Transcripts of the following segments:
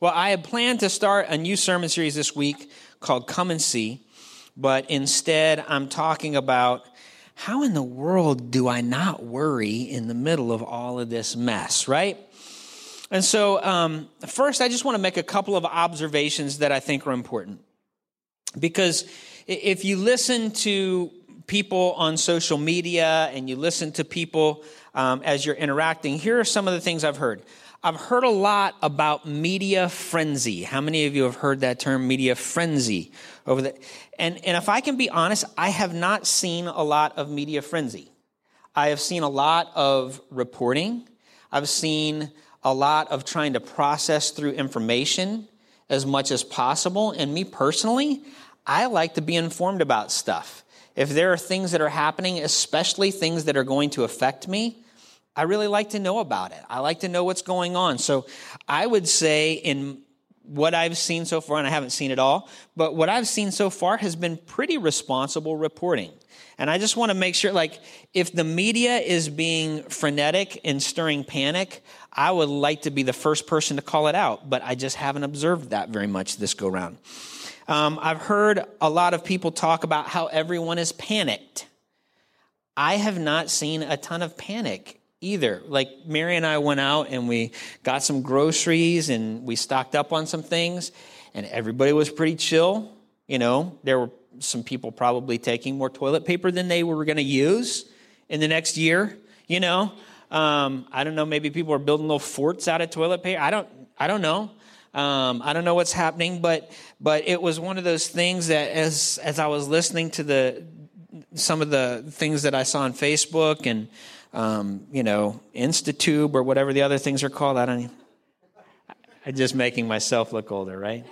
Well, I had planned to start a new sermon series this week called Come and See, but instead I'm talking about how in the world do I not worry in the middle of all of this mess, right? And so, um, first, I just want to make a couple of observations that I think are important. Because if you listen to people on social media and you listen to people um, as you're interacting, here are some of the things I've heard. I've heard a lot about media frenzy. How many of you have heard that term, media frenzy? Over the, and, and if I can be honest, I have not seen a lot of media frenzy. I have seen a lot of reporting. I've seen a lot of trying to process through information as much as possible. And me personally, I like to be informed about stuff. If there are things that are happening, especially things that are going to affect me, I really like to know about it. I like to know what's going on. So I would say in what I've seen so far, and I haven't seen it all, but what I've seen so far has been pretty responsible reporting. And I just want to make sure, like, if the media is being frenetic and stirring panic, I would like to be the first person to call it out, but I just haven't observed that very much this go round. Um, I've heard a lot of people talk about how everyone is panicked. I have not seen a ton of panic either. Like Mary and I went out and we got some groceries and we stocked up on some things and everybody was pretty chill. You know, there were some people probably taking more toilet paper than they were going to use in the next year, you know. Um, I don't know, maybe people are building little forts out of toilet paper. I don't I don't know. Um, I don't know what's happening, but but it was one of those things that as as I was listening to the some of the things that I saw on Facebook and um, you know, Instatube or whatever the other things are called. I don't I'm just making myself look older, right?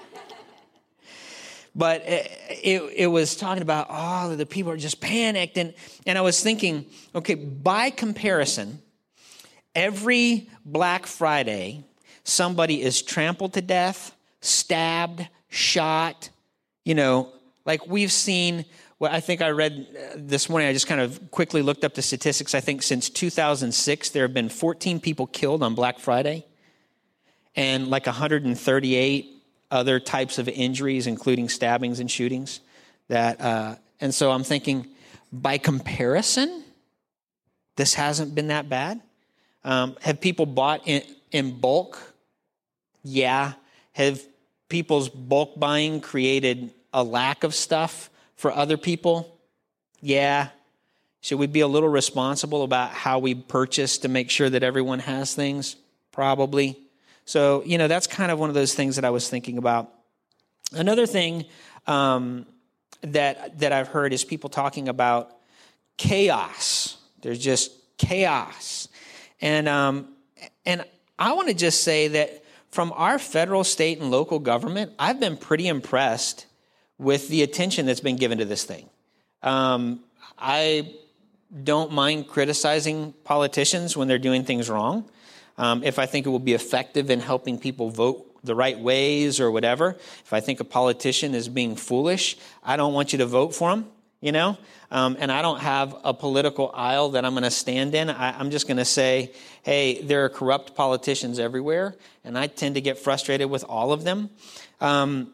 But it, it, it, was talking about, all oh, the people are just panicked. And, and I was thinking, okay, by comparison, every Black Friday, somebody is trampled to death, stabbed, shot. You know, like we've seen well, I think I read uh, this morning, I just kind of quickly looked up the statistics. I think since 2006, there have been 14 people killed on Black Friday and like 138 other types of injuries, including stabbings and shootings. That, uh, and so I'm thinking, by comparison, this hasn't been that bad. Um, have people bought in, in bulk? Yeah. Have people's bulk buying created a lack of stuff? For other people? Yeah. Should we be a little responsible about how we purchase to make sure that everyone has things? Probably. So, you know, that's kind of one of those things that I was thinking about. Another thing um, that, that I've heard is people talking about chaos. There's just chaos. And, um, and I want to just say that from our federal, state, and local government, I've been pretty impressed with the attention that's been given to this thing. Um, I don't mind criticizing politicians when they're doing things wrong. Um, if I think it will be effective in helping people vote the right ways or whatever, if I think a politician is being foolish, I don't want you to vote for him, you know? Um, and I don't have a political aisle that I'm going to stand in. I, am just going to say, hey, there are corrupt politicians everywhere, and I tend to get frustrated with all of them. Um,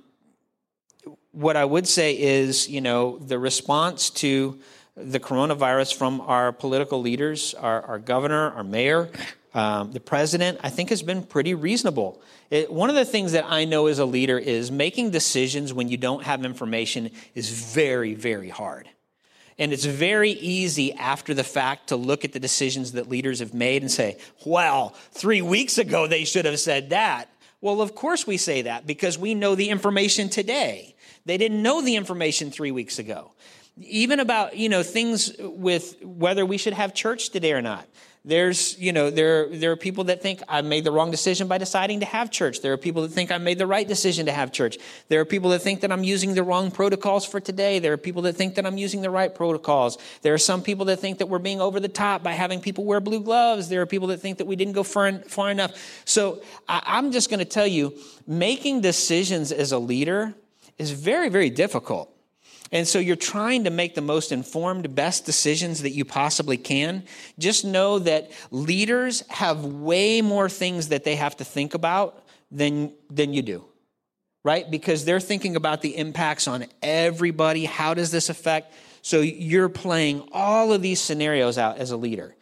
what I would say is, you know, the response to the coronavirus from our political leaders, our, our governor, our mayor, um, the president, I think has been pretty reasonable. It, one of the things that I know as a leader is making decisions when you don't have information is very, very hard. And it's very easy after the fact to look at the decisions that leaders have made and say, well, three weeks ago they should have said that. Well, of course we say that because we know the information today. They didn't know the information three weeks ago. Even about, you know, things with whether we should have church today or not. There's, you know, there, there are people that think I made the wrong decision by deciding to have church. There are people that think I made the right decision to have church. There are people that think that I'm using the wrong protocols for today. There are people that think that I'm using the right protocols. There are some people that think that we're being over the top by having people wear blue gloves. There are people that think that we didn't go far, far enough. So I, I'm just going to tell you, making decisions as a leader is very, very difficult. And so you're trying to make the most informed, best decisions that you possibly can. Just know that leaders have way more things that they have to think about than, than you do, right? Because they're thinking about the impacts on everybody. How does this affect? So you're playing all of these scenarios out as a leader.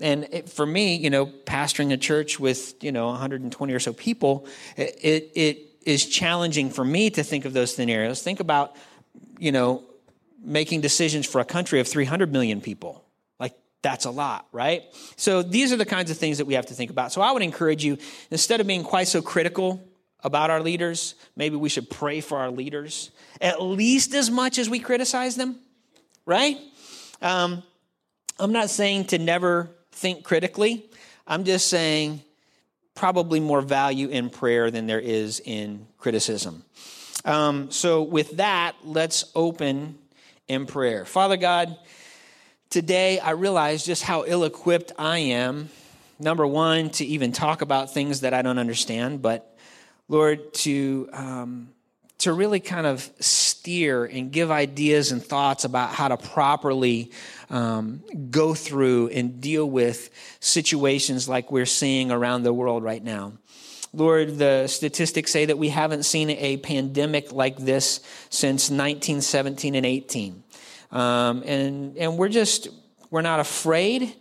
And it, for me, you know, pastoring a church with, you know, 120 or so people, it, it, it is challenging for me to think of those scenarios. Think about, you know, making decisions for a country of 300 million people. Like, that's a lot, right? So these are the kinds of things that we have to think about. So I would encourage you, instead of being quite so critical about our leaders, maybe we should pray for our leaders at least as much as we criticize them, right? Um, I'm not saying to never think critically. I'm just saying probably more value in prayer than there is in criticism. Um, so, with that, let's open in prayer. Father God, today I realize just how ill equipped I am. Number one, to even talk about things that I don't understand, but Lord, to um, to really kind of steer and give ideas and thoughts about how to properly um, go through and deal with situations like we're seeing around the world right now. Lord, the statistics say that we haven't seen a pandemic like this since 1917 and 18. Um, and, and we're just, we're not afraid,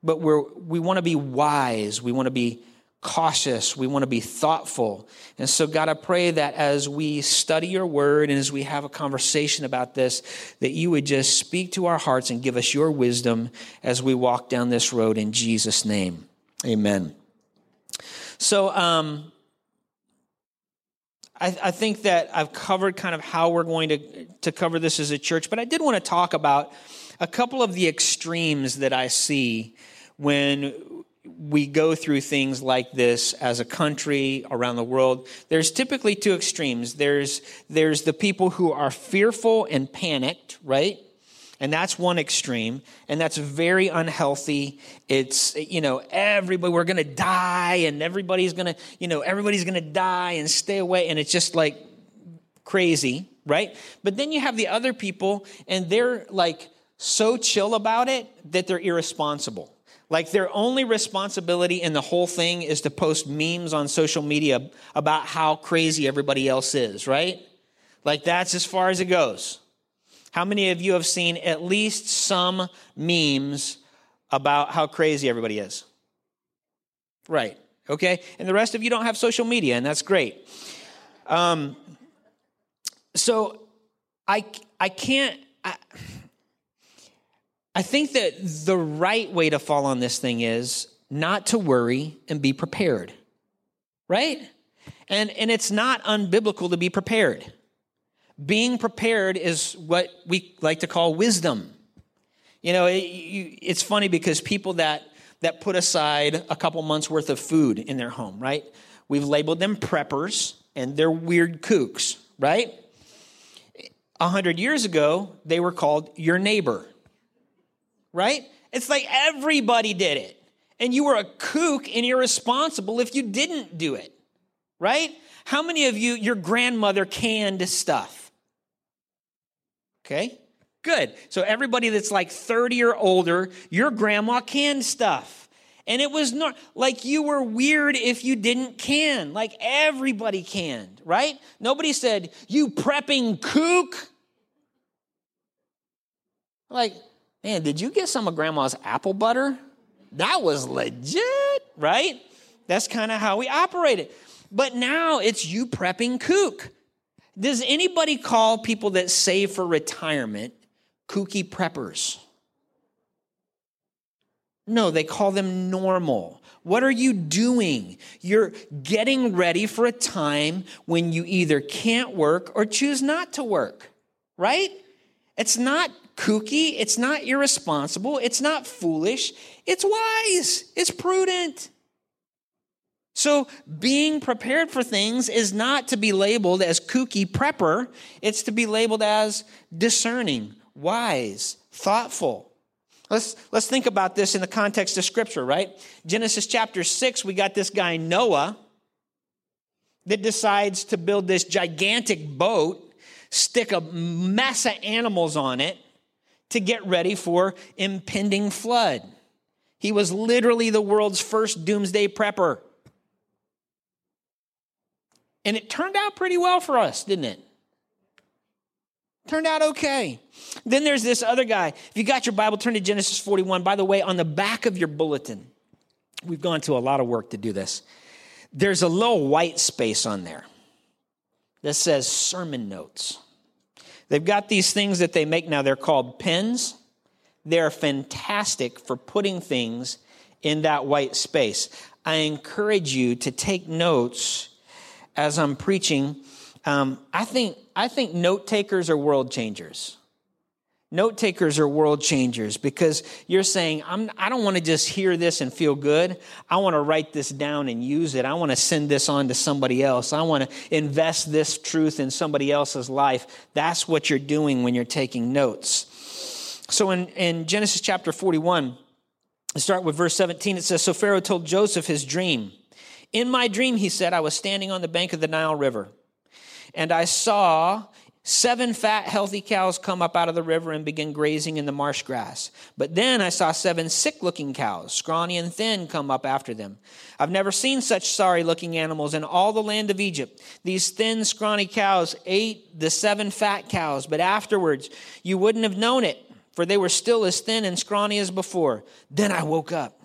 but we're, we want to be wise. We want to be cautious. We want to be thoughtful. And so, God, I pray that as we study your word and as we have a conversation about this, that you would just speak to our hearts and give us your wisdom as we walk down this road in Jesus' name. Amen. So, um, I, I think that I've covered kind of how we're going to, to cover this as a church, but I did want to talk about a couple of the extremes that I see when we go through things like this as a country around the world there's typically two extremes. There's there's the people who are fearful and panicked right? And that's one extreme and that's very unhealthy. It's you know everybody we're to die and everybody's to you know everybody's to die and stay away and it's just like crazy right? But then you have the other people and they're like so chill about it that they're irresponsible like their only responsibility in the whole thing is to post memes on social media about how crazy everybody else is, right? Like that's as far as it goes. How many of you have seen at least some memes about how crazy everybody is? Right. Okay. And the rest of you don't have social media, and that's great. Um, so I, I can't. I, I think that the right way to fall on this thing is not to worry and be prepared. Right? And, and it's not unbiblical to be prepared. Being prepared is what we like to call wisdom. You know, it, you, it's funny because people that, that put aside a couple months worth of food in their home, right? We've labeled them preppers and they're weird kooks, right? A hundred years ago, they were called your neighbor right? It's like everybody did it. And you were a kook and irresponsible if you didn't do it, right? How many of you, your grandmother canned stuff? Okay, good. So everybody that's like 30 or older, your grandma canned stuff. And it was not like you were weird if you didn't can. Like everybody canned, right? Nobody said, you prepping kook. Like, Man, did you get some of grandma's apple butter? That was legit, right? That's kind of how we operated. But now it's you prepping kook. Does anybody call people that save for retirement kooky preppers? No, they call them normal. What are you doing? You're getting ready for a time when you either can't work or choose not to work, right? It's not kooky, it's not irresponsible, it's not foolish, it's wise, it's prudent. So, being prepared for things is not to be labeled as kooky prepper, it's to be labeled as discerning, wise, thoughtful. Let's, let's think about this in the context of Scripture, right? Genesis chapter 6, we got this guy Noah that decides to build this gigantic boat, stick a mess of animals on it, to get ready for impending flood. He was literally the world's first doomsday prepper. And it turned out pretty well for us, didn't it? Turned out okay. Then there's this other guy. If you got your Bible, turn to Genesis 41. By the way, on the back of your bulletin, we've gone to a lot of work to do this. There's a little white space on there that says sermon notes. They've got these things that they make now, they're called pens. They're fantastic for putting things in that white space. I encourage you to take notes as I'm preaching. Um, I think I think note takers are world changers. Note takers are world changers because you're saying, I'm, I don't want to just hear this and feel good. I want to write this down and use it. I want to send this on to somebody else. I want to invest this truth in somebody else's life. That's what you're doing when you're taking notes. So in, in Genesis chapter 41, start with verse 17, it says, So Pharaoh told Joseph his dream. In my dream, he said, I was standing on the bank of the Nile River, and I saw seven fat, healthy cows come up out of the river and begin grazing in the marsh grass. But then I saw seven sick looking cows, scrawny and thin, come up after them. I've never seen such sorry looking animals in all the land of Egypt. These thin, scrawny cows ate the seven fat cows, but afterwards you wouldn't have known it, for they were still as thin and scrawny as before. Then I woke up.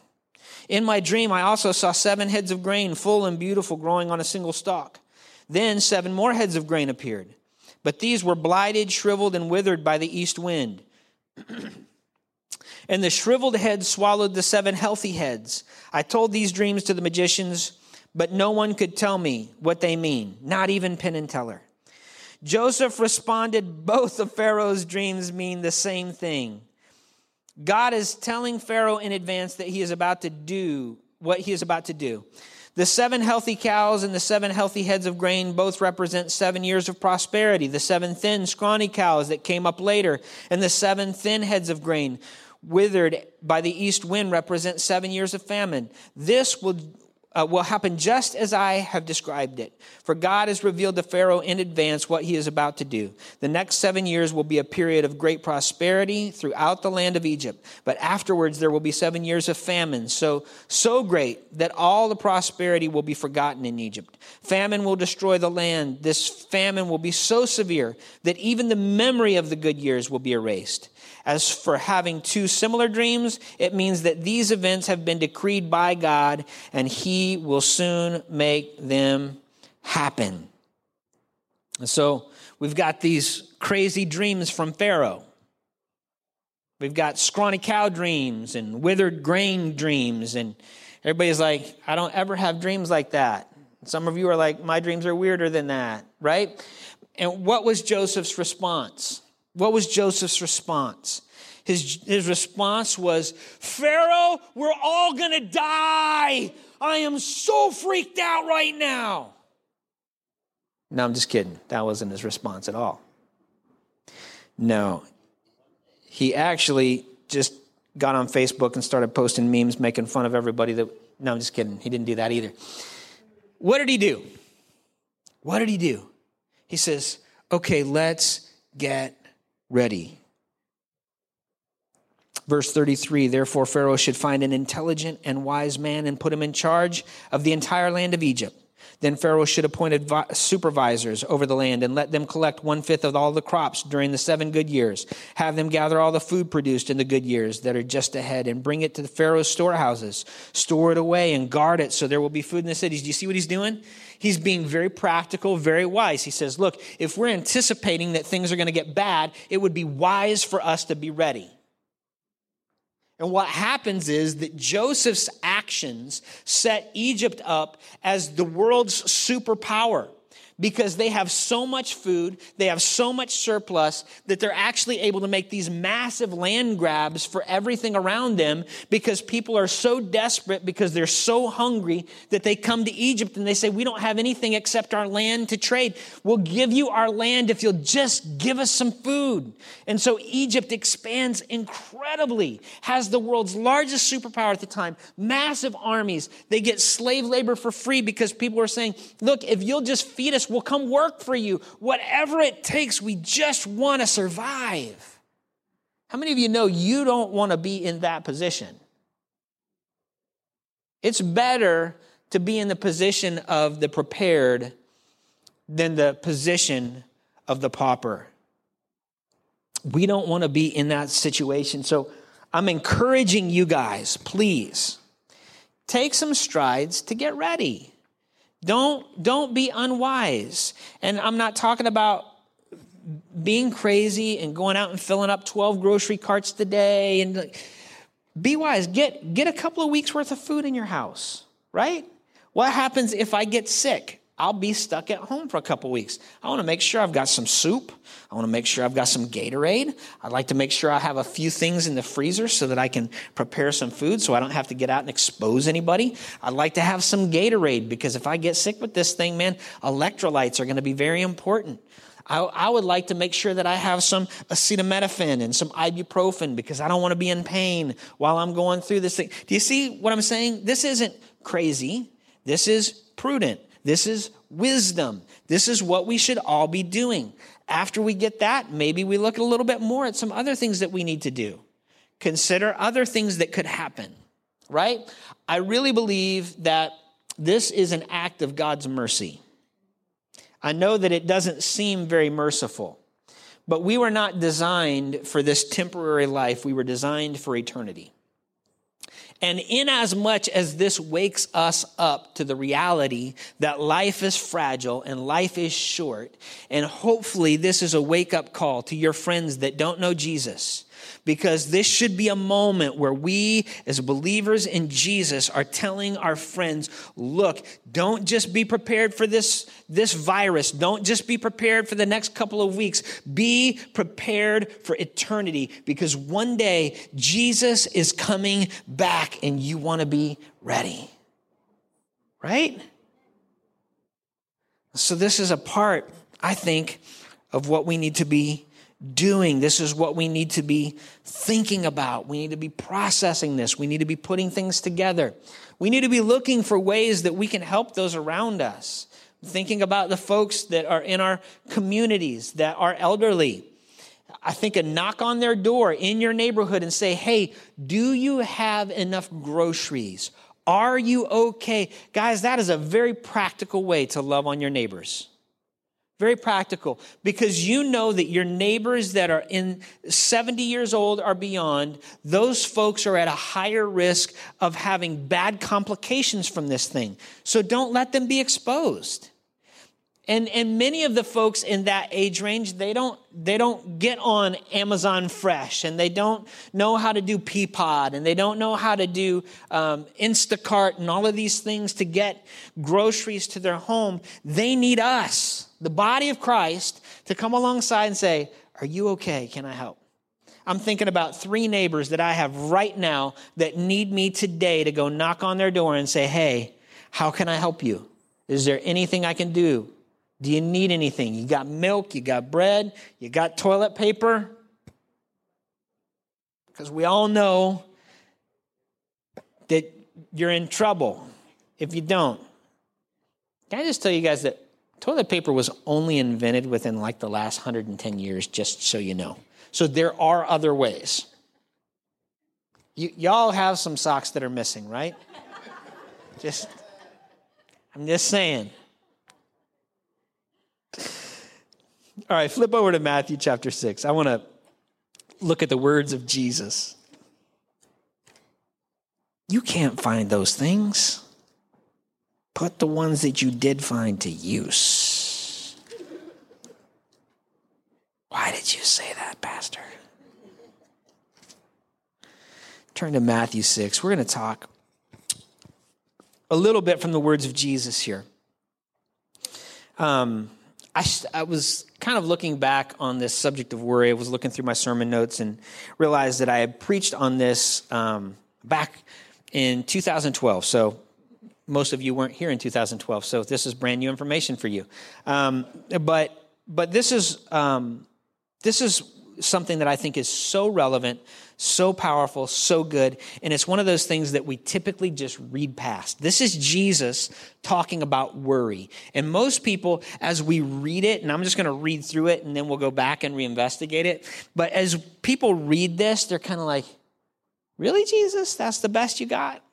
In my dream, I also saw seven heads of grain, full and beautiful, growing on a single stalk. Then seven more heads of grain appeared, but these were blighted, shriveled, and withered by the east wind. and the shriveled heads swallowed the seven healthy heads. I told these dreams to the magicians, but no one could tell me what they mean, not even Penn and Teller. Joseph responded, Both of Pharaoh's dreams mean the same thing. God is telling Pharaoh in advance that he is about to do what he is about to do. The seven healthy cows and the seven healthy heads of grain both represent seven years of prosperity. The seven thin, scrawny cows that came up later and the seven thin heads of grain withered by the east wind represent seven years of famine. This will uh, will happen just as I have described it. For God has revealed to Pharaoh in advance what he is about to do. The next seven years will be a period of great prosperity throughout the land of Egypt, but afterwards there will be seven years of famine, so, so great that all the prosperity will be forgotten in Egypt. Famine will destroy the land. This famine will be so severe that even the memory of the good years will be erased. As for having two similar dreams, it means that these events have been decreed by God and He will soon make them happen. And so we've got these crazy dreams from Pharaoh. We've got scrawny cow dreams and withered grain dreams. And everybody's like, I don't ever have dreams like that. Some of you are like, my dreams are weirder than that, right? And what was Joseph's response? What was Joseph's response? His, his response was, Pharaoh, we're all gonna die. I am so freaked out right now. No, I'm just kidding. That wasn't his response at all. No. He actually just got on Facebook and started posting memes making fun of everybody that. No, I'm just kidding. He didn't do that either. What did he do? What did he do? He says, okay, let's get ready. Verse 33 Therefore, Pharaoh should find an intelligent and wise man and put him in charge of the entire land of Egypt. Then Pharaoh should appoint supervisors over the land and let them collect one fifth of all the crops during the seven good years. Have them gather all the food produced in the good years that are just ahead and bring it to the Pharaoh's storehouses. Store it away and guard it so there will be food in the cities. Do you see what he's doing? He's being very practical, very wise. He says, Look, if we're anticipating that things are going to get bad, it would be wise for us to be ready. And what happens is that Joseph's actions set Egypt up as the world's superpower because they have so much food, they have so much surplus that they're actually able to make these massive land grabs for everything around them because people are so desperate because they're so hungry that they come to Egypt and they say, We don't have anything except our land to trade. We'll give you our land if you'll just give us some food. And so Egypt expands incredibly, has the world's largest superpower at the time, massive armies. They get slave labor for free because people are saying, Look, if you'll just feed us, We'll come work for you. Whatever it takes, we just want to survive. How many of you know you don't want to be in that position? It's better to be in the position of the prepared than the position of the pauper. We don't want to be in that situation. So I'm encouraging you guys, please take some strides to get ready. Don't, don't be unwise. And I'm not talking about being crazy and going out and filling up 12 grocery carts today and be wise. Get, get a couple of weeks worth of food in your house, right? What happens if I get sick? I'll be stuck at home for a couple weeks. I want to make sure I've got some soup. I want to make sure I've got some Gatorade. I'd like to make sure I have a few things in the freezer so that I can prepare some food so I don't have to get out and expose anybody. I'd like to have some Gatorade because if I get sick with this thing, man, electrolytes are going to be very important. I, I, would like to make sure that I have some acetaminophen and some ibuprofen because I don't want to be in pain while I'm going through this thing. Do you see what I'm saying? This isn't crazy. This is prudent. This is wisdom. This is what we should all be doing. After we get that, maybe we look a little bit more at some other things that we need to do. Consider other things that could happen, right? I really believe that this is an act of God's mercy. I know that it doesn't seem very merciful, but we were not designed for this temporary life. We were designed for eternity. And in as much as this wakes us up to the reality that life is fragile and life is short, and hopefully this is a wake up call to your friends that don't know Jesus because this should be a moment where we, as believers in Jesus, are telling our friends, look, don't just be prepared for this, this virus. Don't just be prepared for the next couple of weeks. Be prepared for eternity because one day Jesus is coming back and you want to be ready. Right? So, this is a part, I think, of what we need to be doing. This is what we need to be thinking about. We need to be processing this. We need to be putting things together. We need to be looking for ways that we can help those around us. Thinking about the folks that are in our communities that are elderly. I think a knock on their door in your neighborhood and say, Hey, do you have enough groceries? Are you okay? Guys, that is a very practical way to love on your neighbors. Very practical because you know that your neighbors that are in 70 years old or beyond, those folks are at a higher risk of having bad complications from this thing. So don't let them be exposed. And, and many of the folks in that age range, they don't, they don't get on Amazon Fresh and they don't know how to do Peapod and they don't know how to do um, Instacart and all of these things to get groceries to their home. They need us, the body of Christ, to come alongside and say, Are you okay? Can I help? I'm thinking about three neighbors that I have right now that need me today to go knock on their door and say, Hey, how can I help you? Is there anything I can do? Do you need anything? You got milk, you got bread, you got toilet paper? Because we all know that you're in trouble if you don't. Can I just tell you guys that toilet paper was only invented within like the last 110 years, just so you know. So there are other ways. You, y'all have some socks that are missing, right? just, I'm just saying. All right, flip over to Matthew chapter 6. I want to look at the words of Jesus. You can't find those things. Put the ones that you did find to use. Why did you say that, Pastor? Turn to Matthew 6. We're going to talk a little bit from the words of Jesus here. Um, I, I was kind of looking back on this subject of worry. I was looking through my sermon notes and realized that I had preached on this um, back in 2012. So most of you weren't here in 2012, so this is brand new information for you. Um, but but this is um, this is something that I think is so relevant so powerful, so good. And it's one of those things that we typically just read past. This is Jesus talking about worry. And most people, as we read it, and I'm just going to read through it and then we'll go back and reinvestigate it. But as people read this, they're kind of like, really, Jesus? That's the best you got?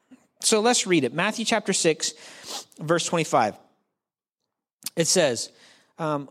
So let's read it. Matthew chapter 6, verse 25. It says, Um,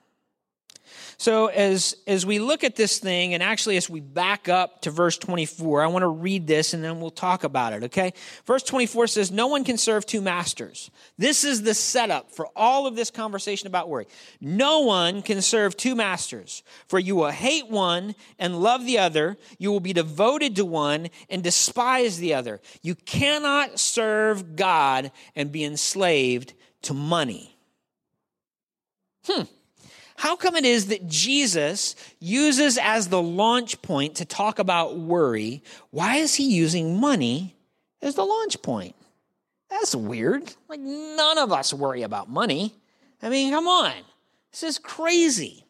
So as as we look at this thing, and actually as we back up to verse 24, I want to read this and then we'll talk about it, okay? Verse 24 says, No one can serve two masters. This is the setup for all of this conversation about worry. No one can serve two masters, for you will hate one and love the other. You will be devoted to one and despise the other. You cannot serve God and be enslaved to money. Hmm. How come it is that Jesus uses as the launch point to talk about worry? Why is he using money as the launch point? That's weird. Like, none of us worry about money. I mean, come on. This is crazy,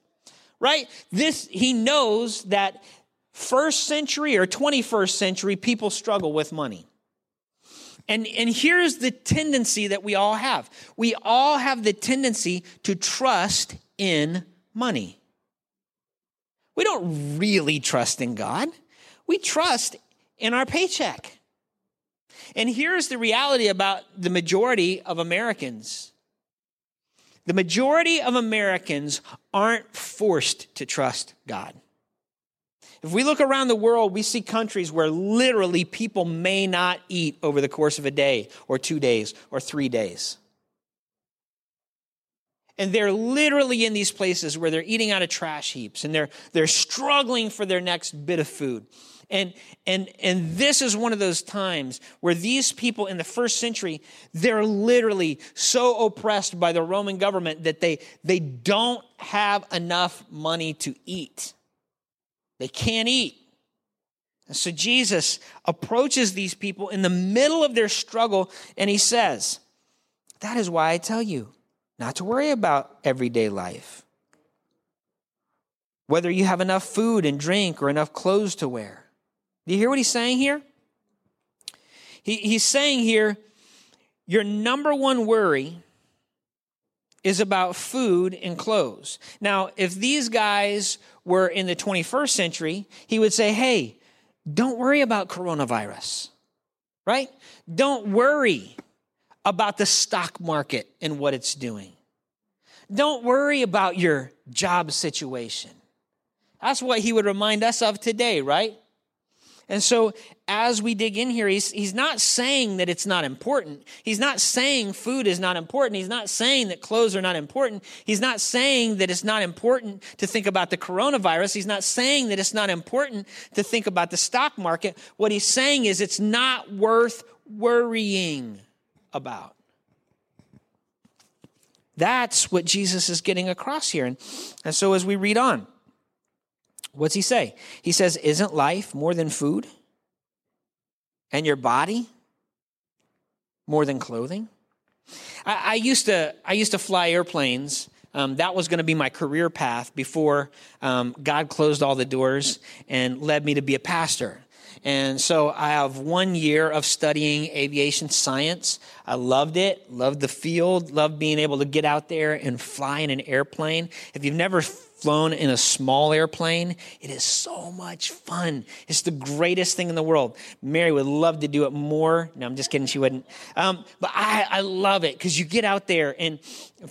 right? This, he knows that first century or 21st century people struggle with money. And, and here's the tendency that we all have we all have the tendency to trust in money. We don't really trust in God, we trust in our paycheck. And here's the reality about the majority of Americans the majority of Americans aren't forced to trust God. If we look around the world, we see countries where literally people may not eat over the course of a day or two days or three days. And they're literally in these places where they're eating out of trash heaps and they're, they're struggling for their next bit of food. And, and, and this is one of those times where these people in the first century, they're literally so oppressed by the Roman government that they, they don't have enough money to eat. They can't eat. And so Jesus approaches these people in the middle of their struggle and he says, That is why I tell you not to worry about everyday life. Whether you have enough food and drink or enough clothes to wear. Do you hear what he's saying here? He, he's saying here, your number one worry is about food and clothes. Now, if these guys were in the 21st century, he would say, hey, don't worry about coronavirus, right? Don't worry about the stock market and what it's doing. Don't worry about your job situation. That's what he would remind us of today, right? And so, as we dig in here, he's, he's not saying that it's not important. He's not saying food is not important. He's not saying that clothes are not important. He's not saying that it's not important to think about the coronavirus. He's not saying that it's not important to think about the stock market. What he's saying is it's not worth worrying about. That's what Jesus is getting across here. And, and so as we read on, what's he say? He says, Isn't life more than food? And your body more than clothing? I, I used to I used to fly airplanes. Um, that was going to be my career path before um, God closed all the doors and led me to be a pastor. And so I have one year of studying aviation science. I loved it, loved the field, loved being able to get out there and fly in an airplane. If you've never flown in a small airplane, it is so much fun. It's the greatest thing in the world. Mary would love to do it more. No, I'm just kidding. She wouldn't. Um, but I, I love it because you get out there. And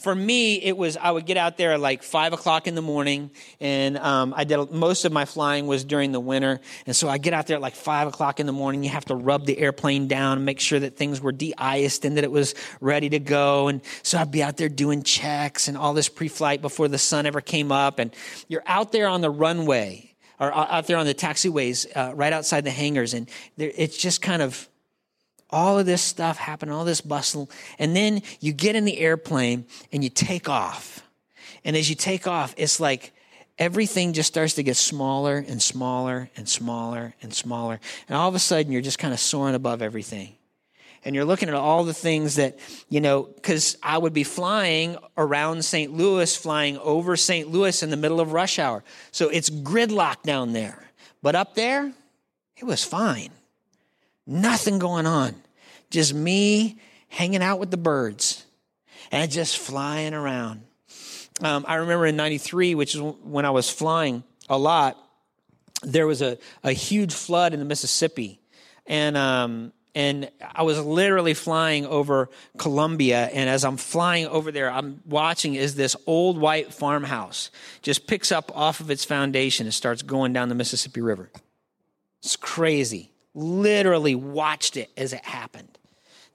for me, it was, I would get out there at like five o'clock in the morning. And um, I did, most of my flying was during the winter. And so I get out there at like five o'clock in the morning. You have to rub the airplane down make sure that things were de iced and that it was ready to go. And so I'd be out there doing checks and all this pre flight before the sun ever came up. And you're out there on the runway or out there on the taxiways uh, right outside the hangars, and it's just kind of all of this stuff happening, all this bustle, and then you get in the airplane and you take off, and as you take off, it's like everything just starts to get smaller and smaller and smaller and smaller, and all of a sudden you're just kind of soaring above everything and you're looking at all the things that, you know, because I would be flying around St. Louis, flying over St. Louis in the middle of rush hour. So it's gridlock down there. But up there, it was fine. Nothing going on. Just me hanging out with the birds and just flying around. Um, I remember in 93, which is when I was flying a lot, there was a, a huge flood in the Mississippi. And um, and I was literally flying over Columbia. And as I'm flying over there, I'm watching as this old white farmhouse just picks up off of its foundation and starts going down the Mississippi River. It's crazy. Literally watched it as it happened.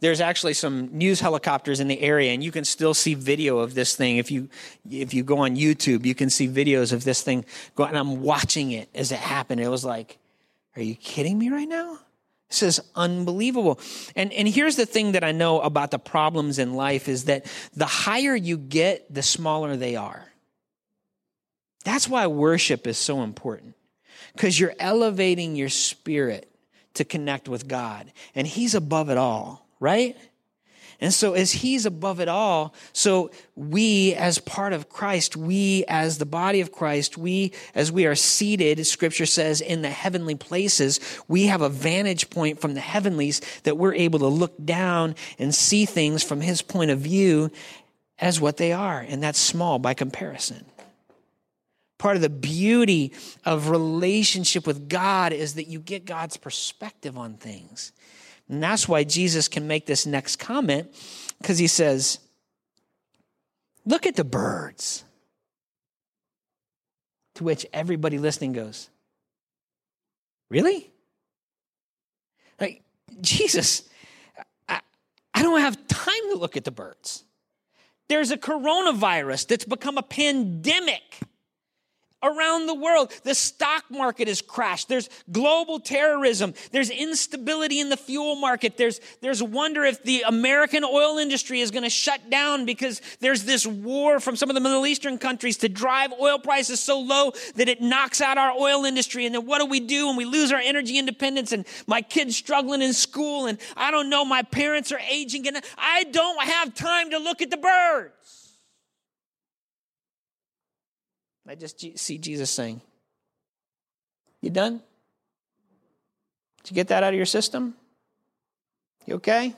There's actually some news helicopters in the area, and you can still see video of this thing. If you if you go on YouTube, you can see videos of this thing going. And I'm watching it as it happened. It was like, are you kidding me right now? This is unbelievable. And, and here's the thing that I know about the problems in life is that the higher you get, the smaller they are. That's why worship is so important because you're elevating your spirit to connect with God, and He's above it all, right? And so, as He's above it all, so we, as part of Christ, we, as the body of Christ, we, as we are seated, Scripture says, in the heavenly places, we have a vantage point from the heavenlies that we're able to look down and see things from His point of view as what they are. And that's small by comparison. Part of the beauty of relationship with God is that you get God's perspective on things. And that's why Jesus can make this next comment, because he says, Look at the birds. To which everybody listening goes, Really? Like, Jesus, I, I don't have time to look at the birds. There's a coronavirus that's become a pandemic around the world. The stock market has crashed. There's global terrorism. There's instability in the fuel market. There's, there's wonder if the American oil industry is going to shut down because there's this war from some of the Middle Eastern countries to drive oil prices so low that it knocks out our oil industry. And then what do we do when we lose our energy independence and my kids struggling in school and I don't know, my parents are aging and I don't have time to look at the birds. I just see Jesus saying, You done? Did you get that out of your system? You okay?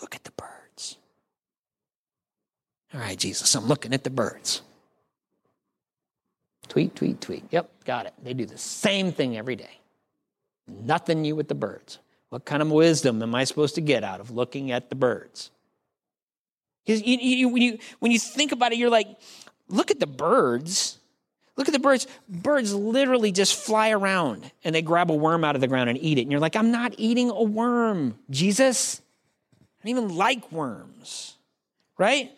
Look at the birds. All right, Jesus, I'm looking at the birds. Tweet, tweet, tweet. Yep, got it. They do the same thing every day. Nothing new with the birds. What kind of wisdom am I supposed to get out of looking at the birds? Because you, you, when, you, when you think about it, you're like, look at the birds. Look at the birds. Birds literally just fly around and they grab a worm out of the ground and eat it. And you're like, I'm not eating a worm, Jesus. I don't even like worms, right?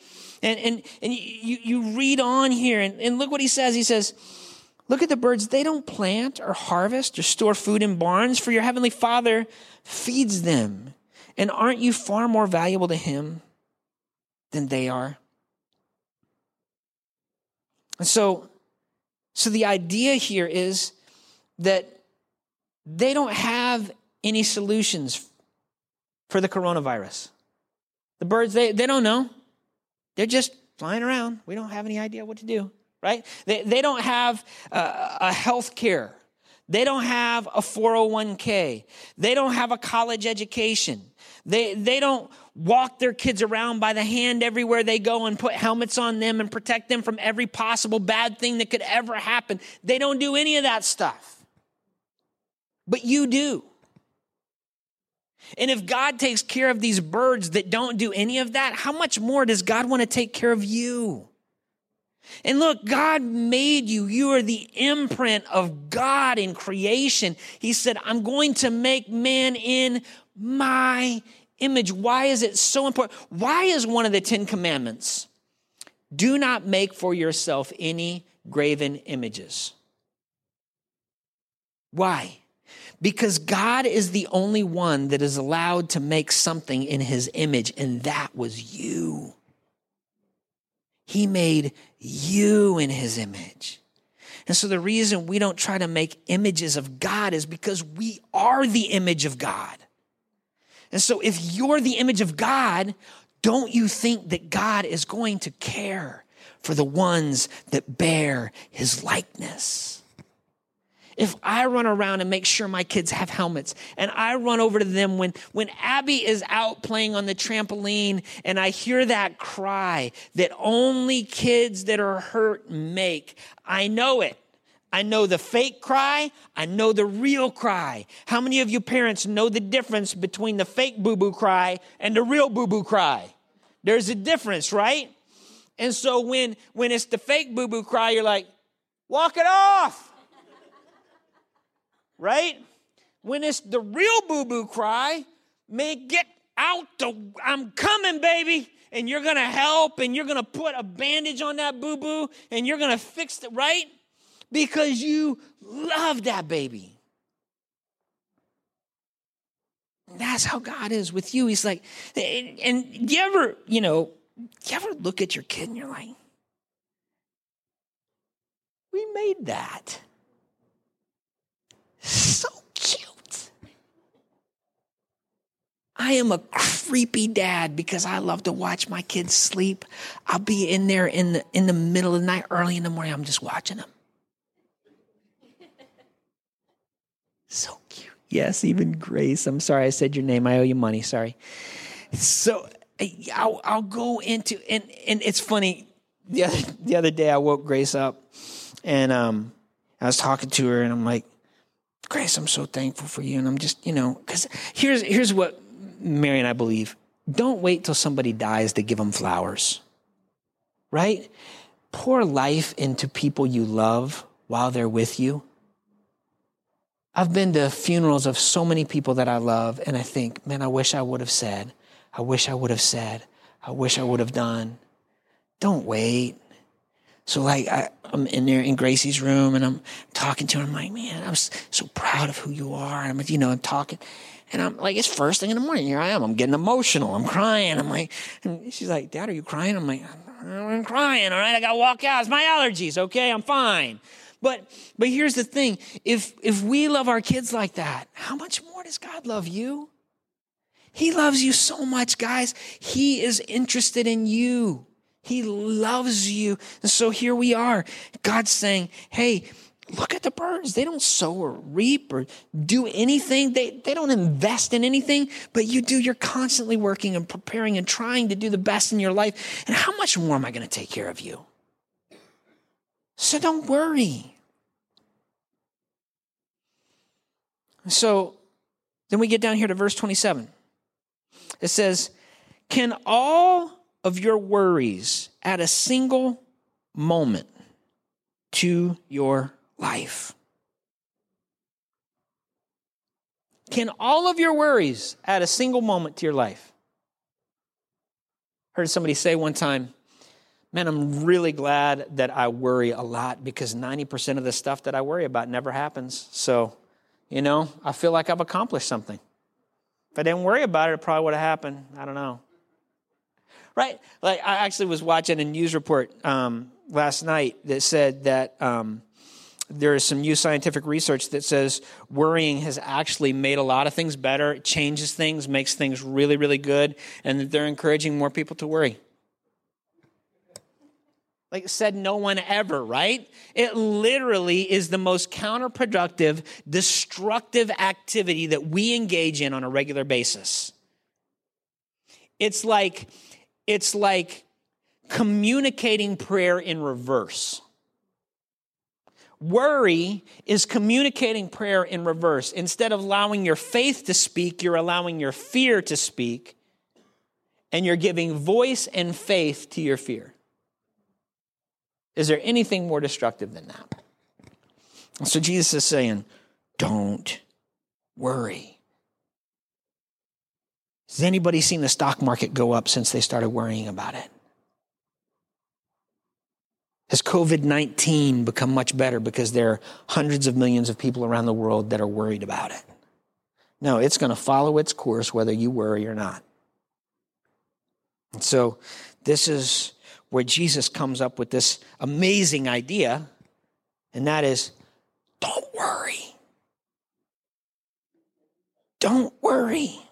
And, and, and you, you read on here and, and look what he says. He says, Look at the birds. They don't plant or harvest or store food in barns, for your heavenly Father feeds them. And aren't you far more valuable to him than they are. And so, so the idea here is that they don't have any solutions for the coronavirus. The birds, they, they don't know. They're just flying around. We don't have any idea what to do, right? They, they don't have a, a health care They don't have a 401k. They don't have a college education. They, they don't walk their kids around by the hand everywhere they go and put helmets on them and protect them from every possible bad thing that could ever happen. They don't do any of that stuff. But you do. And if God takes care of these birds that don't do any of that, how much more does God want to take care of you? And look, God made you. You are the imprint of God in creation. He said, I'm going to make man in my image. Why is it so important? Why is one of the Ten Commandments? Do not make for yourself any graven images. Why? Because God is the only one that is allowed to make something in his image, and that was you. He made you in his image. And so the reason we don't try to make images of God is because we are the image of God. And so if you're the image of God, don't you think that God is going to care for the ones that bear his likeness? If I run around and make sure my kids have helmets and I run over to them when, when Abby is out playing on the trampoline and I hear that cry that only kids that are hurt make, I know it. I know the fake cry. I know the real cry. How many of you parents know the difference between the fake boo boo cry and the real boo boo cry? There's a difference, right? And so when, when it's the fake boo boo cry, you're like, walk it off. Right? When it's the real boo boo cry, may get out the, I'm coming, baby. And you're gonna help and you're gonna put a bandage on that boo boo and you're gonna fix it, right? because you love that baby. That's how God is with you. He's like, and you ever, you know, you ever look at your kid and you're like, we made that. So cute. I am a creepy dad because I love to watch my kids sleep. I'll be in there in the in the middle of the night, early in the morning. I'm just watching them. So cute. Yes, even Grace. I'm sorry I said your name. I owe you money. Sorry. So I'll, I'll go into and and it's funny. The other the other day I woke Grace up and um I was talking to her and I'm like, Grace, I'm so thankful for you. And I'm just, you know, because here's here's what Mary and I believe. Don't wait till somebody dies to give them flowers. Right? Pour life into people you love while they're with you. I've been to funerals of so many people that I love, and I think, man, I wish I would have said, I wish I would have said, I wish I would have done. Don't wait. So, like, I, am in there in Gracie's room and I'm talking to her. I'm like, man, I'm so proud of who you are. And I'm, you know, I'm talking. And I'm like, it's first thing in the morning. Here I am. I'm getting emotional. I'm crying. I'm like, and she's like, Dad, are you crying? I'm like, I'm crying. All right. I got to walk out. It's my allergies. Okay. I'm fine. But but here's the thing. If if we love our kids like that, how much more does God love you? He loves you so much, guys. He is interested in you. He loves you. And so here we are. God's saying, hey, look at the birds. They don't sow or reap or do anything. They, they don't invest in anything, but you do. You're constantly working and preparing and trying to do the best in your life. And how much more am I going to take care of you? So don't worry. So then we get down here to verse 27. It says, Can all of your worries add a single moment to your life? Can all of your worries add a single moment to your life? Heard somebody say one time, Man, I'm really glad that I worry a lot because 90% of the stuff that I worry about never happens. So, you know, I feel like I've accomplished something. If I didn't worry about it, it probably would have happened. I don't know. Right? Like, I actually was watching a news report um, last night that said that um, there is some new scientific research that says worrying has actually made a lot of things better. It changes things, makes things really, really good, and that they're encouraging more people to worry. Like said no one ever, right? It literally is the most counterproductive, destructive activity that we engage in on a regular basis. It's like it's like communicating prayer in reverse. Worry is communicating prayer in reverse. Instead of allowing your faith to speak, you're allowing your fear to speak, and you're giving voice and faith to your fear. Is there anything more destructive than that? So Jesus is saying, don't worry. Has anybody seen the stock market go up since they started worrying about it? Has COVID 19 become much better because there are hundreds of millions of people around the world that are worried about it? No, it's going to follow its course whether you worry or not. And so, this is where Jesus comes up with this amazing idea, and that is don't worry. Don't worry. And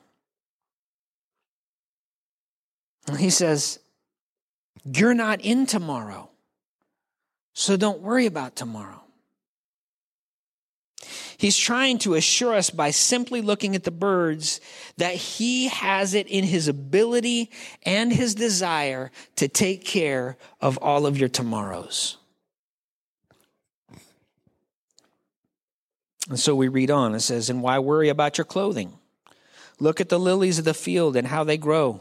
he says, You're not in tomorrow. So don't worry about tomorrow. He's trying to assure us by simply looking at the birds that he has it in his ability and his desire to take care of all of your tomorrows. And so we read on. It says, And why worry about your clothing? Look at the lilies of the field and how they grow.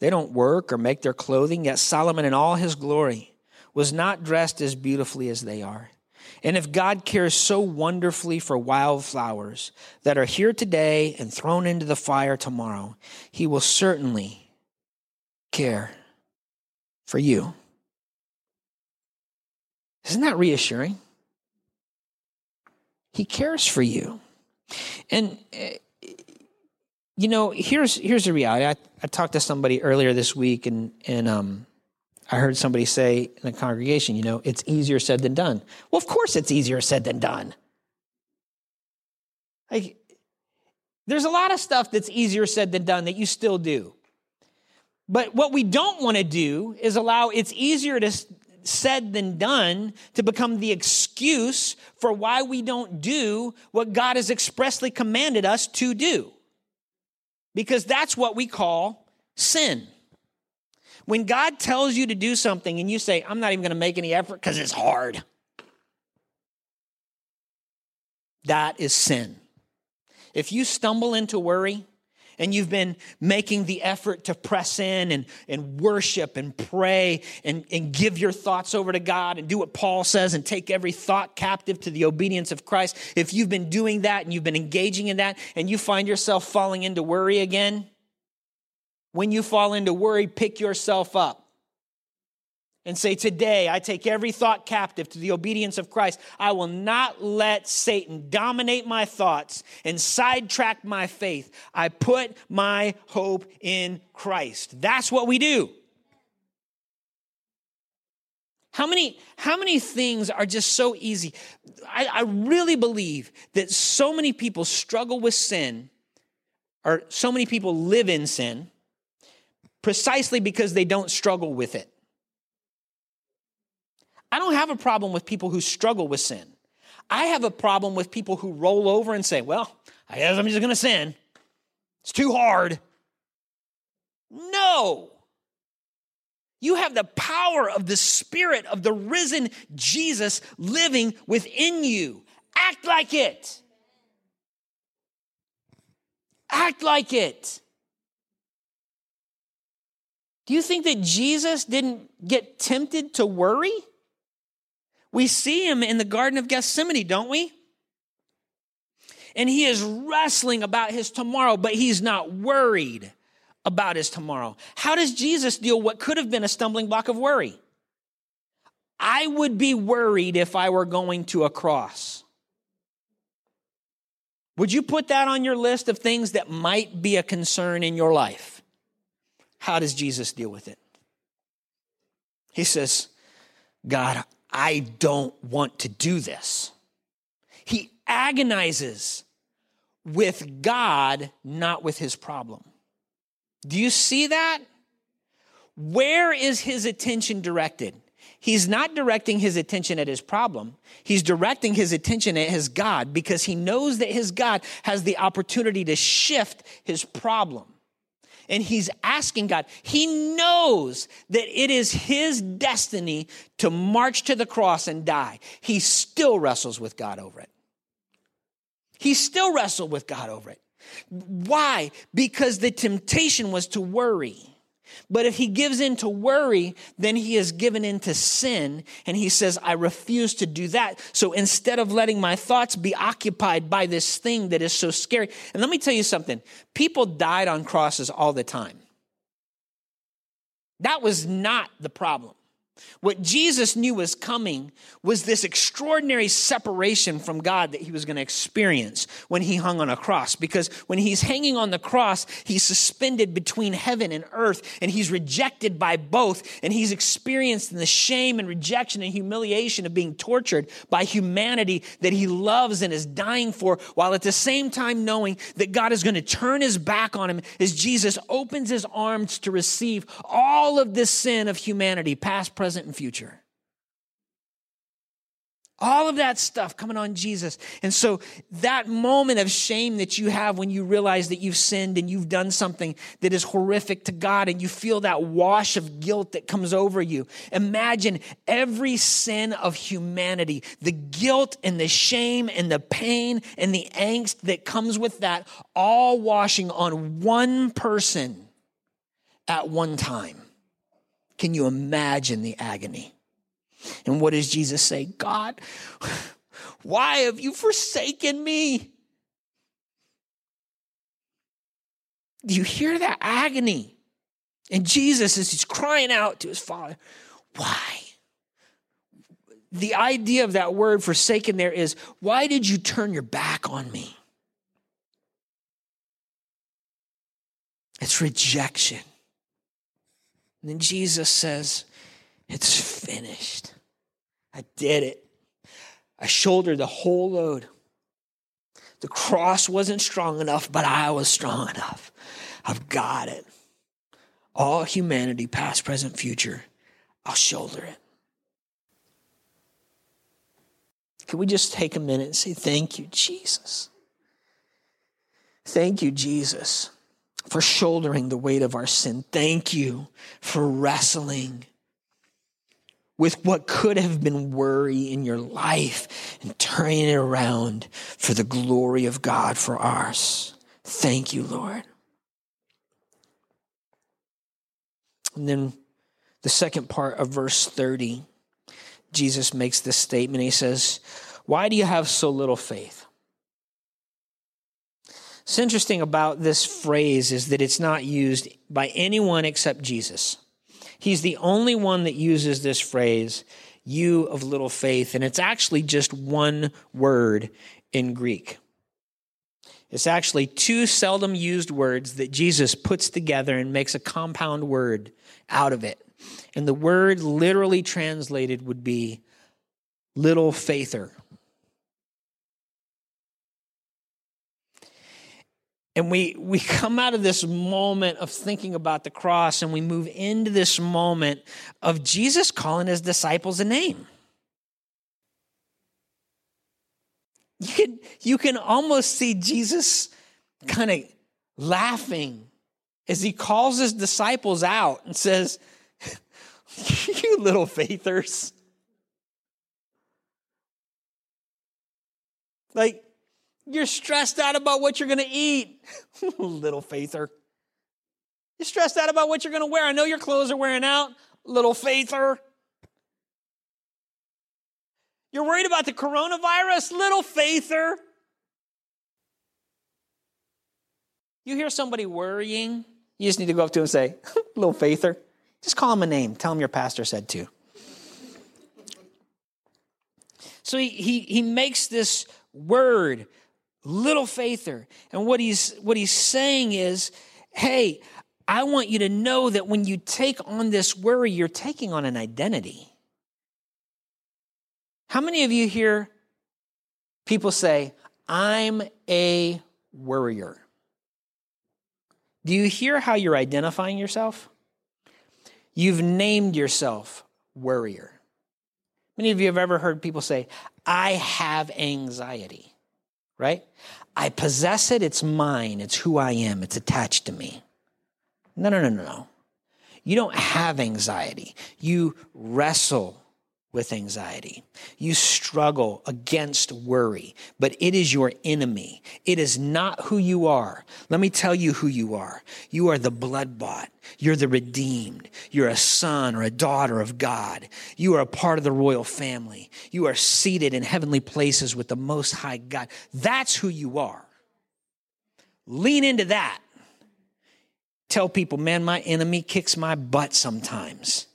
They don't work or make their clothing, yet Solomon in all his glory was not dressed as beautifully as they are. And if God cares so wonderfully for wildflowers that are here today and thrown into the fire tomorrow, he will certainly care for you. Isn't that reassuring? He cares for you. And, eh, you know, here's, here's the reality. I, I talked to somebody earlier this week, and, and um, I heard somebody say in the congregation, you know, it's easier said than done. Well, of course it's easier said than done. Like, there's a lot of stuff that's easier said than done that you still do. But what we don't want to do is allow it's easier to said than done to become the excuse for why we don't do what God has expressly commanded us to do. Because that's what we call sin. When God tells you to do something and you say, I'm not even going to make any effort because it's hard, that is sin. If you stumble into worry, and you've been making the effort to press in and, and worship and pray and, and give your thoughts over to God and do what Paul says and take every thought captive to the obedience of Christ, if you've been doing that and you've been engaging in that and you find yourself falling into worry again, when you fall into worry, pick yourself up and say, Today, I take every thought captive to the obedience of Christ. I will not let Satan dominate my thoughts and sidetrack my faith. I put my hope in Christ. That's what we do. How many, how many things are just so easy? I, I really believe that so many people struggle with sin, or so many people live in sin precisely because they don't struggle with it. I don't have a problem with people who struggle with sin. I have a problem with people who roll over and say, well, I guess I'm just going to sin. It's too hard. No. You have the power of the Spirit of the risen Jesus living within you. Act like it. Act like it. Do you think that Jesus didn't get tempted to worry? We see him in the Garden of Gethsemane, don't we? And he is wrestling about his tomorrow, but he's not worried about his tomorrow. How does Jesus deal with what could have been a stumbling block of worry? I would be worried if I were going to a cross. Would you put that on your list of things that might be a concern in your life? How does Jesus deal with it? He says, God, I don't want to do this. He agonizes with God, not with his problem. Do you see that? Where is his attention directed? he's not directing his attention at his problem. He's directing his attention at his God because he knows that his God has the opportunity to shift his problem. And he's asking God, he knows that it is his destiny to march to the cross and die. He still wrestles with God over it. He still wrestled with God over it. Why? Because the temptation was to worry. But if he gives in to worry, then he has given in to sin. And he says, I refuse to do that. So instead of letting my thoughts be occupied by this thing that is so scary, and let me tell you something people died on crosses all the time. That was not the problem. What Jesus knew was coming was this extraordinary separation from God that he was going to experience when he hung on a cross. Because when he's hanging on the cross, he's suspended between heaven and earth, and he's rejected by both, and he's experienced the shame and rejection and humiliation of being tortured by humanity that he loves and is dying for, while at the same time knowing that God is going to turn his back on him as Jesus opens his arms to receive all of this sin of humanity, past, present, present, and future. All of that stuff coming on Jesus. And so that moment of shame that you have when you realize that you've sinned and you've done something that is horrific to God and you feel that wash of guilt that comes over you. Imagine every sin of humanity, the guilt and the shame and the pain and the angst that comes with that, all washing on one person at one time. Can you imagine the agony? And what does Jesus say? God, why have you forsaken me? Do you hear that agony? And Jesus, as he's crying out to his father, why? The idea of that word forsaken there is, why did you turn your back on me? It's rejection. And then Jesus says, It's finished. I did it. I shouldered the whole load. The cross wasn't strong enough, but I was strong enough. I've got it. All humanity, past, present, future, I'll shoulder it. Can we just take a minute and say, Thank you, Jesus? Thank you, Jesus for shouldering the weight of our sin. Thank you for wrestling with what could have been worry in your life and turning it around for the glory of God for ours. Thank you, Lord. And then the second part of verse 30, Jesus makes this statement. He says, Why do you have so little faith? What's interesting about this phrase is that it's not used by anyone except Jesus. He's the only one that uses this phrase, you of little faith, and it's actually just one word in Greek. It's actually two seldom used words that Jesus puts together and makes a compound word out of it. And the word literally translated would be little faither And we, we come out of this moment of thinking about the cross and we move into this moment of Jesus calling his disciples a name. You can, you can almost see Jesus kind of laughing as he calls his disciples out and says, You little faithers. Like, you're stressed out about what you're going to eat, little faither. You're stressed out about what you're going to wear. I know your clothes are wearing out, little faither. You're worried about the coronavirus, little faither. You hear somebody worrying, you just need to go up to him and say, little faither. Just call him a name. Tell him your pastor said to. So he, he, he makes this word little faither. And what he's what he's saying is, hey, I want you to know that when you take on this worry, you're taking on an identity. How many of you hear people say, I'm a worrier? Do you hear how you're identifying yourself? You've named yourself worrier. Many of you have ever heard people say, I have anxiety, right? I possess it, it's mine, it's who I am, it's attached to me. No, no, no, no, no. You don't have anxiety. You wrestle with anxiety. You struggle against worry, but it is your enemy. It is not who you are. Let me tell you who you are. You are the blood bought. You're the redeemed. You're a son or a daughter of God. You are a part of the royal family. You are seated in heavenly places with the most high God. That's who you are. Lean into that. Tell people, man, my enemy kicks my butt sometimes.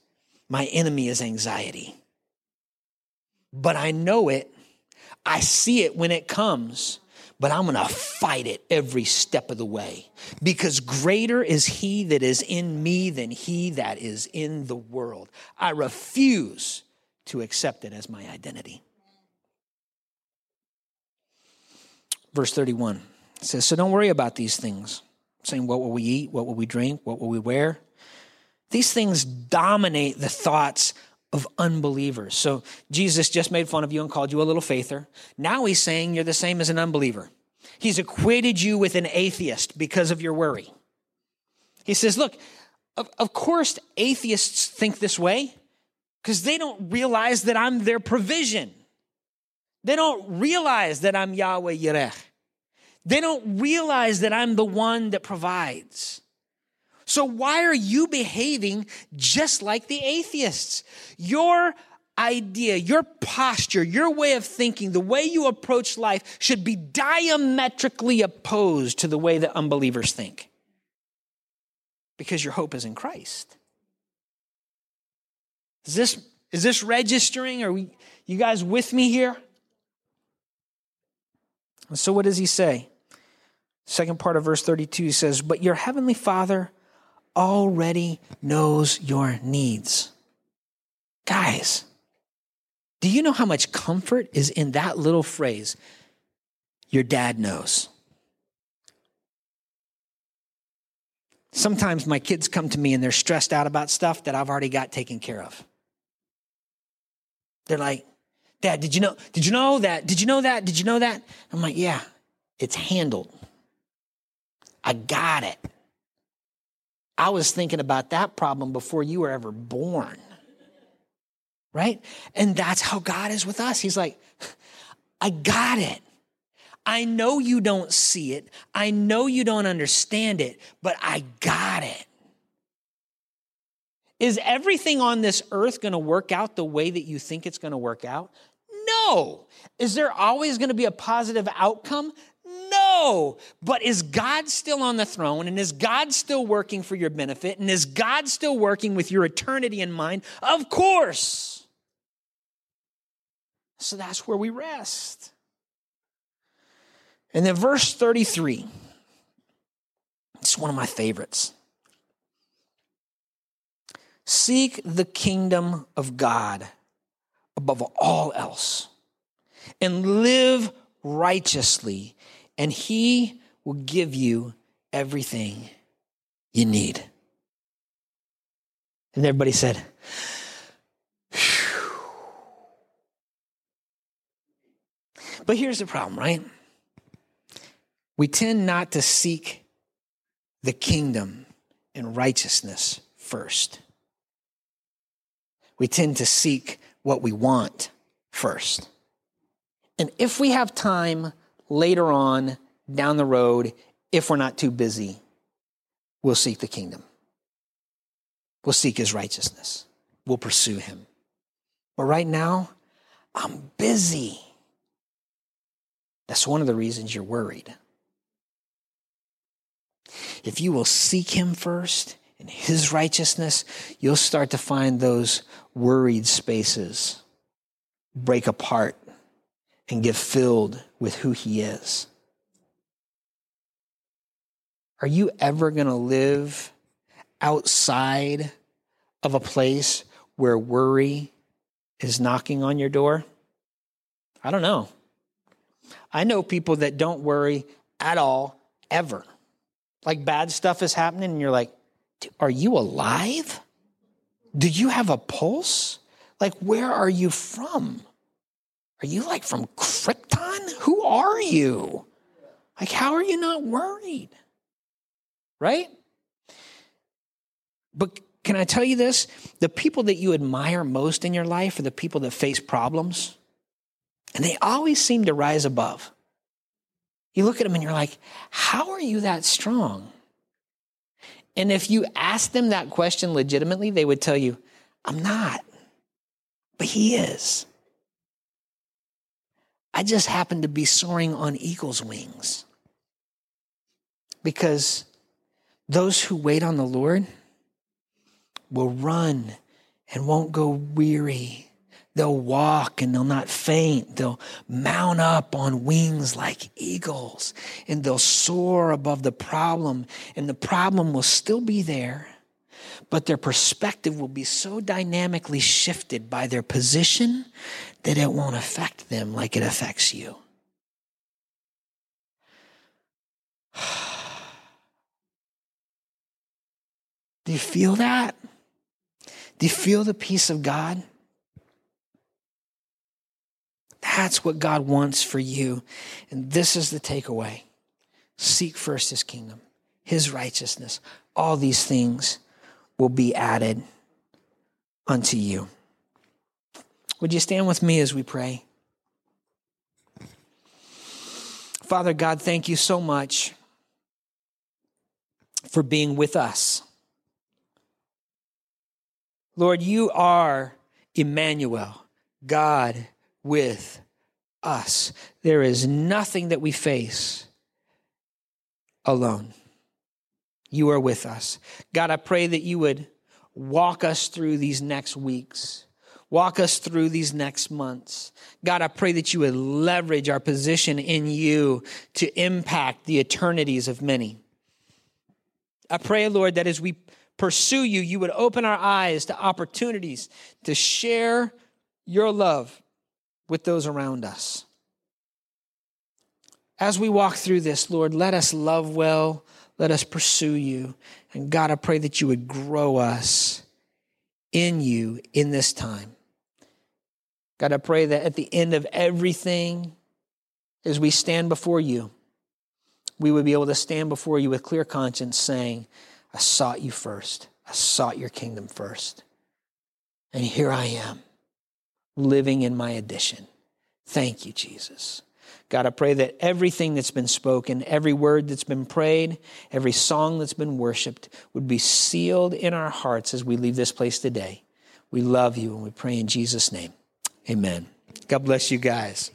My enemy is anxiety but I know it. I see it when it comes, but I'm going to fight it every step of the way because greater is he that is in me than he that is in the world. I refuse to accept it as my identity. Verse 31 says, So don't worry about these things, saying, What will we eat? What will we drink? What will we wear? These things dominate the thoughts of unbelievers. So Jesus just made fun of you and called you a little faither. Now he's saying you're the same as an unbeliever. He's equated you with an atheist because of your worry. He says, look, of, of course atheists think this way because they don't realize that I'm their provision. They don't realize that I'm Yahweh Yireh. They don't realize that I'm the one that provides. So why are you behaving just like the atheists? Your idea, your posture, your way of thinking, the way you approach life should be diametrically opposed to the way that unbelievers think. Because your hope is in Christ. Is this, is this registering? Are we, you guys with me here? So, what does he say? Second part of verse 32 he says, But your heavenly Father already knows your needs. Guys, do you know how much comfort is in that little phrase? Your dad knows. Sometimes my kids come to me and they're stressed out about stuff that I've already got taken care of. They're like, Dad, did you know, did you know that? Did you know that? Did you know that? I'm like, yeah, it's handled. I got it. I was thinking about that problem before you were ever born. Right? And that's how God is with us. He's like, I got it. I know you don't see it. I know you don't understand it, but I got it. Is everything on this earth going to work out the way that you think it's going to work out? No. Is there always going to be a positive outcome? No. But is God still on the throne? And is God still working for your benefit? And is God still working with your eternity in mind? Of course. So that's where we rest. And then verse 33. It's one of my favorites. Seek the kingdom of God above all else and live righteously and He will give you everything you need. And everybody said. But here's the problem, right? We tend not to seek the kingdom and righteousness first. We tend to seek what we want first. And if we have time later on down the road, if we're not too busy, we'll seek the kingdom. We'll seek his righteousness. We'll pursue him. But right now, I'm busy. That's one of the reasons you're worried. If you will seek him first and his righteousness, you'll start to find those worried spaces break apart and get filled with who He is. Are you ever going to live outside of a place where worry is knocking on your door? I don't know. I know people that don't worry at all, ever. Like bad stuff is happening, and you're like, are you alive? Do you have a pulse? Like, where are you from? Are you like from Krypton? Who are you? Like, how are you not worried? Right? But can I tell you this? The people that you admire most in your life are the people that face problems, and they always seem to rise above. You look at them and you're like, how are you that strong? And if you ask them that question legitimately, they would tell you, I'm not, but he is. I just happen to be soaring on eagle's wings. Because those who wait on the Lord will run and won't go weary. They'll walk and they'll not faint. They'll mount up on wings like eagles and they'll soar above the problem. And the problem will still be there, but their perspective will be so dynamically shifted by their position that it won't affect them like it affects you. Do you feel that? Do you feel the peace of God? That's what God wants for you. And this is the takeaway seek first his kingdom, his righteousness. All these things will be added unto you. Would you stand with me as we pray? Father God, thank you so much for being with us. Lord, you are Emmanuel, God with us. There is nothing that we face alone. You are with us. God, I pray that you would walk us through these next weeks. Walk us through these next months. God, I pray that you would leverage our position in you to impact the eternities of many. I pray, Lord, that as we pursue you, you would open our eyes to opportunities to share your love with those around us. As we walk through this, Lord, let us love well, let us pursue you. And God, I pray that you would grow us in you in this time. God, I pray that at the end of everything, as we stand before you, we would be able to stand before you with clear conscience saying, I sought you first. I sought your kingdom first. And here I am, living in my addition. Thank you, Jesus. God, I pray that everything that's been spoken, every word that's been prayed, every song that's been worshiped would be sealed in our hearts as we leave this place today. We love you and we pray in Jesus' name. Amen. God bless you guys.